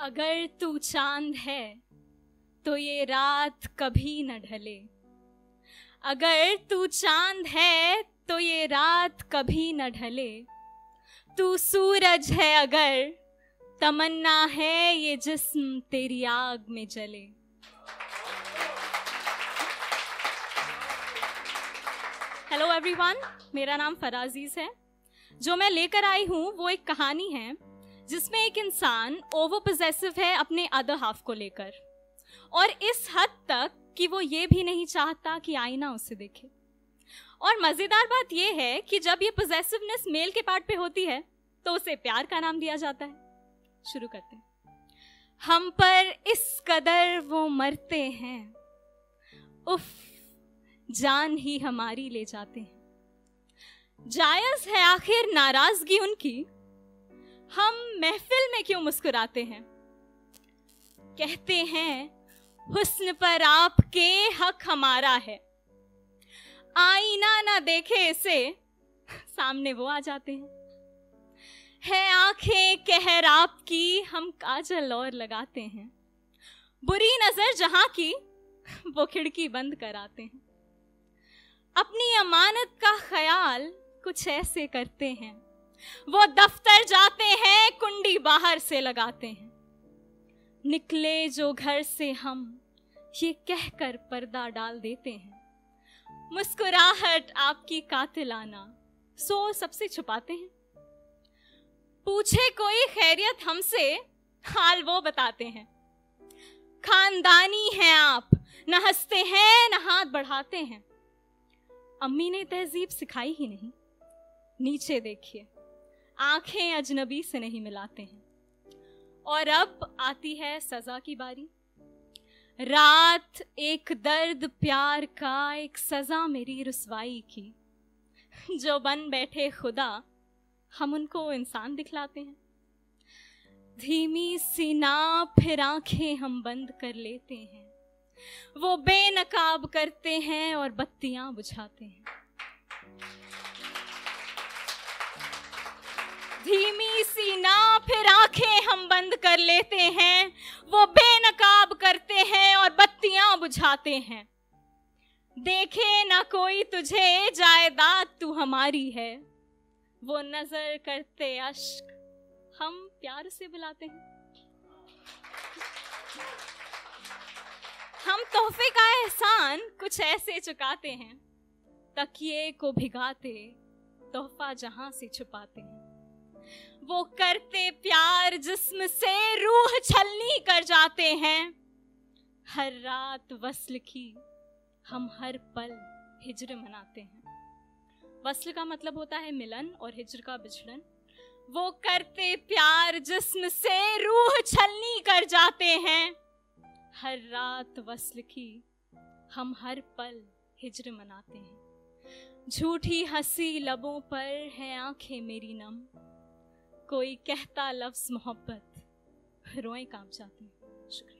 अगर तू चाँद है तो ये रात कभी न ढले। अगर तू चाँद है तो ये रात कभी न ढले। तू सूरज है अगर, तमन्ना है ये जिस्म तेरी आग में जले। हेलो एवरीवन मेरा नाम फराजीज है। जो मैं लेकर आई हूँ, वो एक कहानी है। जिसमें एक इंसान ओवर पोजेसिव है अपने अदर हाफ़ को लेकर। और इस हद तक कि वो ये भी नहीं चाहता कि आईना उसे देखे। और मज़ेदार बात यह है कि जब ये पोजेसिवनेस मेल के पार्ट पे होती है तो उसे प्यार का नाम दिया जाता है। शुरू करते हैं। हम पर इस कदर वो मरते हैं। उफ, जान ही हमारी ले जाते हैं। जायज़ है आखिर नाराज़गी उनकी हम महफिल में क्यों मुस्कुराते हैं? कहते हैं, हुस्न पर आपके हक हमारा है। आईना ना देखे इसे, सामने वो आ जाते हैं। है आँखें कहर आपकी, हम काजल और लगाते हैं। बुरी नज़र जहाँ की, वो खिड़की बंद कराते हैं। अपनी अमानत का ख्याल कुछ ऐसे करते हैं। वो दफ्तर जाते हैं बाहर से लगाते हैं। निकले जो घर से हम, ये कहकर पर्दा डाल देते हैं। मुस्कुराहट आपकी कातिलाना सो सबसे छुपाते हैं। पूछे कोई खैरियत हमसे, हाल वो बताते हैं। खानदानी हैं आप, न हँसते हैं, न हाथ बढ़ाते हैं। अम्मी ने तहजीब सिखाई ही नहीं। नीचे देखिए। आँखें अजनबी से नहीं मिलाते हैं। और अब आती है सजा की बारी। रात एक दर्द प्यार का एक सजा मेरी रसवाई की। जो बन बैठे खुदा, हम उनको इंसान दिखलाते हैं। धीमी सी ना, फिर आँखें हम बंद कर लेते हैं। वो बेनकाब करते हैं और बत्तियाँ बुझाते हैं। धीमी सी ना फिर आँखें हम बंद कर लेते हैं। वो बेनकाब करते हैं और बत्तियाँ बुझाते हैं। देखे ना कोई तुझे, जायदाद तू हमारी है। वो नज़र करते अश्क, हम प्यार से बुलाते हैं। हम तोहफे का एहसान कुछ ऐसे चुकाते हैं। तकिए को भिगाते, तोहफा जहाँ से छुपाते हैं। वो करते प्यार जिस्म से रूह छलनी कर जाते हैं। हर रात वस्ल की हम हर पल हिजर मनाते हैं। वस्ल का मतलब होता है मिलन और हिजर का बिछड़न। वो करते प्यार जिस्म से रूह छलनी कर जाते हैं। हर रात वस्ल की हम हर पल हिजर मनाते हैं। झूठी हँसी लबों पर है आँखें मेरी नम। कोई कहता लफ्ज मोहब्बत रोए काम जाते हैं। शुक्रिया।